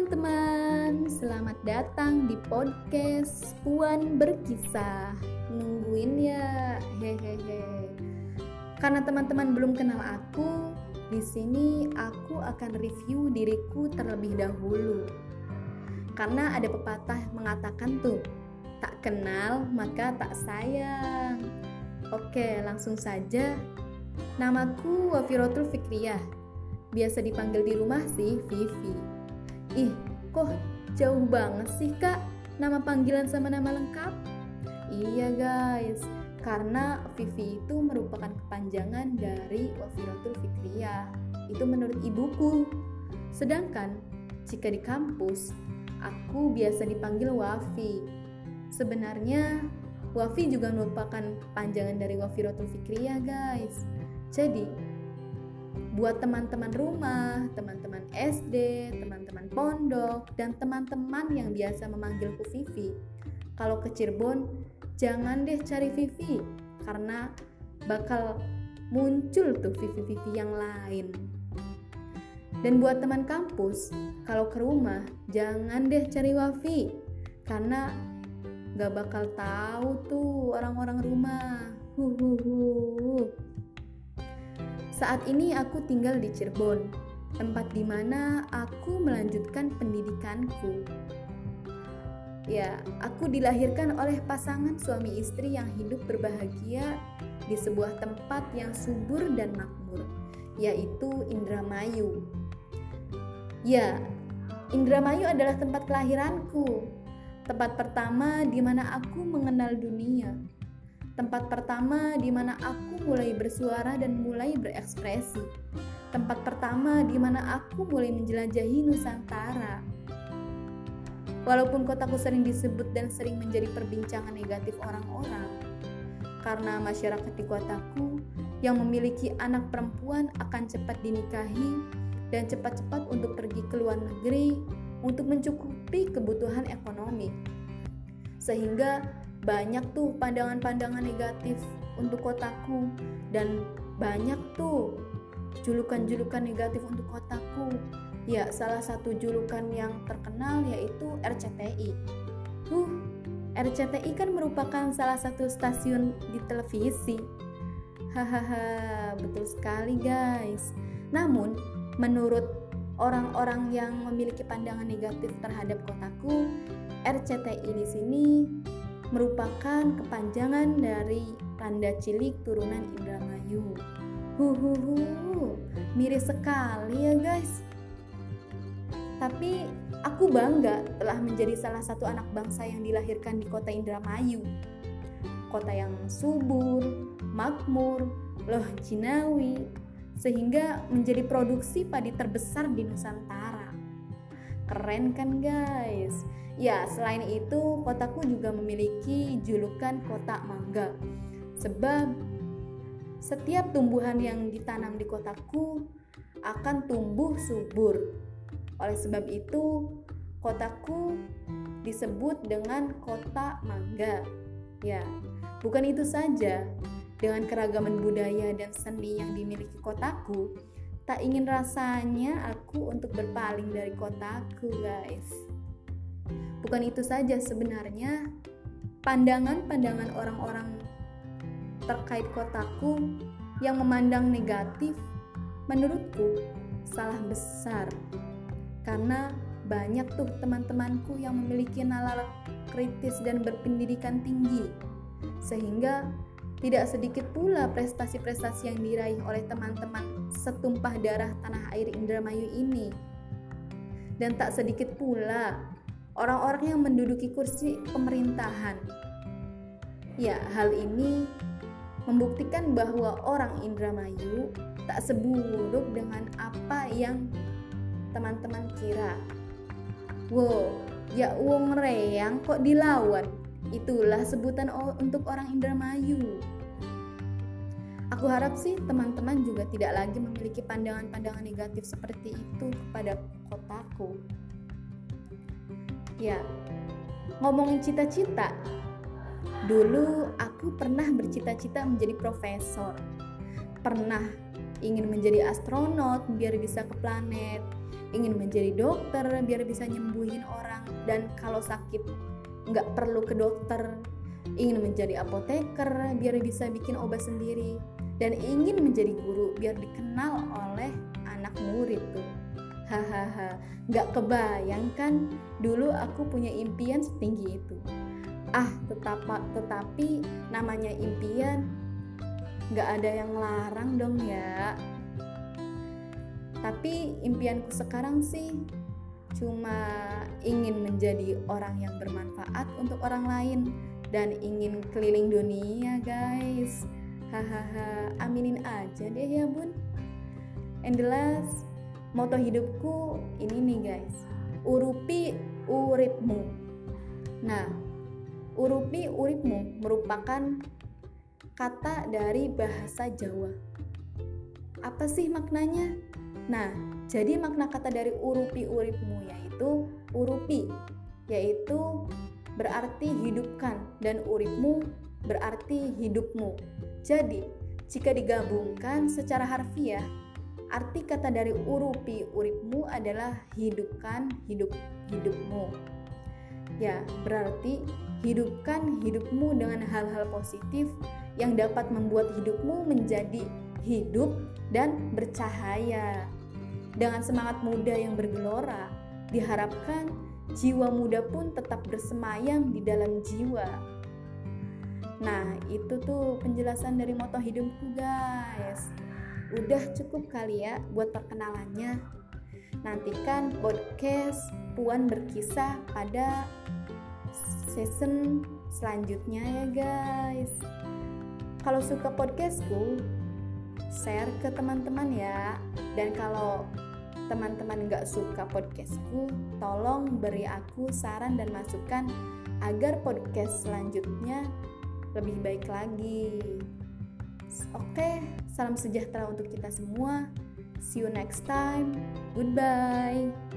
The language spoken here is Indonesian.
teman-teman, selamat datang di podcast Puan Berkisah. Nungguin ya, hehehe. Karena teman-teman belum kenal aku, di sini aku akan review diriku terlebih dahulu. Karena ada pepatah mengatakan tuh, tak kenal maka tak sayang. Oke, langsung saja. Namaku Wafirotul Fikriyah. Biasa dipanggil di rumah sih Vivi. Ih, kok jauh banget sih kak nama panggilan sama nama lengkap? Iya guys, karena Vivi itu merupakan kepanjangan dari Wafiratul Fikriyah. Itu menurut ibuku. Sedangkan jika di kampus, aku biasa dipanggil Wafi. Sebenarnya Wafi juga merupakan panjangan dari Wafiratul Fikriyah guys. Jadi, buat teman-teman rumah, teman-teman SD, teman-teman pondok, dan teman-teman yang biasa memanggilku Vivi. Kalau ke Cirebon, jangan deh cari Vivi, karena bakal muncul tuh Vivi-Vivi yang lain. Dan buat teman kampus, kalau ke rumah, jangan deh cari Wafi, karena gak bakal tahu tuh orang-orang rumah. Huhuhu. Saat ini aku tinggal di Cirebon, tempat di mana aku melanjutkan pendidikanku. Ya, aku dilahirkan oleh pasangan suami istri yang hidup berbahagia di sebuah tempat yang subur dan makmur, yaitu Indramayu. Ya, Indramayu adalah tempat kelahiranku, tempat pertama di mana aku mengenal dunia Tempat pertama di mana aku mulai bersuara dan mulai berekspresi. Tempat pertama di mana aku mulai menjelajahi Nusantara. Walaupun kotaku sering disebut dan sering menjadi perbincangan negatif orang-orang, karena masyarakat di kotaku yang memiliki anak perempuan akan cepat dinikahi dan cepat-cepat untuk pergi ke luar negeri untuk mencukupi kebutuhan ekonomi. Sehingga banyak tuh pandangan-pandangan negatif untuk kotaku dan banyak tuh julukan-julukan negatif untuk kotaku. Ya, salah satu julukan yang terkenal yaitu RCTI. Huh, RCTI kan merupakan salah satu stasiun di televisi. Hahaha, betul sekali guys. Namun, menurut orang-orang yang memiliki pandangan negatif terhadap kotaku, RCTI di sini merupakan kepanjangan dari tanda cilik turunan Indramayu. Huhuhu, miris sekali ya guys. Tapi aku bangga telah menjadi salah satu anak bangsa yang dilahirkan di kota Indramayu. Kota yang subur, makmur, loh jinawi, sehingga menjadi produksi padi terbesar di Nusantara. Keren kan guys? Ya, selain itu, kotaku juga memiliki julukan kota mangga. Sebab setiap tumbuhan yang ditanam di kotaku akan tumbuh subur. Oleh sebab itu, kotaku disebut dengan kota mangga. Ya, bukan itu saja. Dengan keragaman budaya dan seni yang dimiliki kotaku, tak ingin rasanya aku untuk berpaling dari kotaku, guys. Bukan itu saja sebenarnya pandangan-pandangan orang-orang terkait kotaku yang memandang negatif menurutku salah besar. Karena banyak tuh teman-temanku yang memiliki nalar kritis dan berpendidikan tinggi. Sehingga tidak sedikit pula prestasi-prestasi yang diraih oleh teman-teman setumpah darah tanah air Indramayu ini. Dan tak sedikit pula orang-orang yang menduduki kursi pemerintahan. Ya, hal ini membuktikan bahwa orang Indramayu tak seburuk dengan apa yang teman-teman kira. Wow, ya uang reyang kok dilawan? Itulah sebutan untuk orang Indramayu. Aku harap sih teman-teman juga tidak lagi memiliki pandangan-pandangan negatif seperti itu kepada kotaku. Ya, ngomongin cita-cita. Dulu aku pernah bercita-cita menjadi profesor. Pernah ingin menjadi astronot biar bisa ke planet. ingin menjadi dokter biar bisa nyembuhin orang dan kalau sakit nggak perlu ke dokter. Ingin menjadi apoteker biar bisa bikin obat sendiri. Dan ingin menjadi guru biar dikenal oleh anak murid tuh. Hahaha nggak kebayangkan dulu aku punya impian setinggi itu. Ah tetap tetapi namanya impian nggak ada yang larang dong ya. Tapi impianku sekarang sih cuma ingin menjadi orang yang bermanfaat untuk orang lain dan ingin keliling dunia guys. Hahaha aminin aja deh ya bun. And the last moto hidupku ini nih guys. Urupi uripmu. Nah urupi uripmu merupakan kata dari bahasa Jawa. Apa sih maknanya? Nah jadi makna kata dari urupi uripmu yaitu urupi yaitu berarti hidupkan dan uripmu berarti hidupmu jadi jika digabungkan secara harfiah Arti kata dari urupi uripmu adalah hidupkan hidup hidupmu. Ya, berarti hidupkan hidupmu dengan hal-hal positif yang dapat membuat hidupmu menjadi hidup dan bercahaya. Dengan semangat muda yang bergelora, diharapkan jiwa muda pun tetap bersemayam di dalam jiwa. Nah, itu tuh penjelasan dari moto hidupku, guys udah cukup kali ya buat perkenalannya. Nantikan podcast Puan berkisah pada season selanjutnya ya guys. Kalau suka podcastku, share ke teman-teman ya. Dan kalau teman-teman nggak suka podcastku, tolong beri aku saran dan masukan agar podcast selanjutnya lebih baik lagi. Oke, salam sejahtera untuk kita semua. See you next time. Goodbye.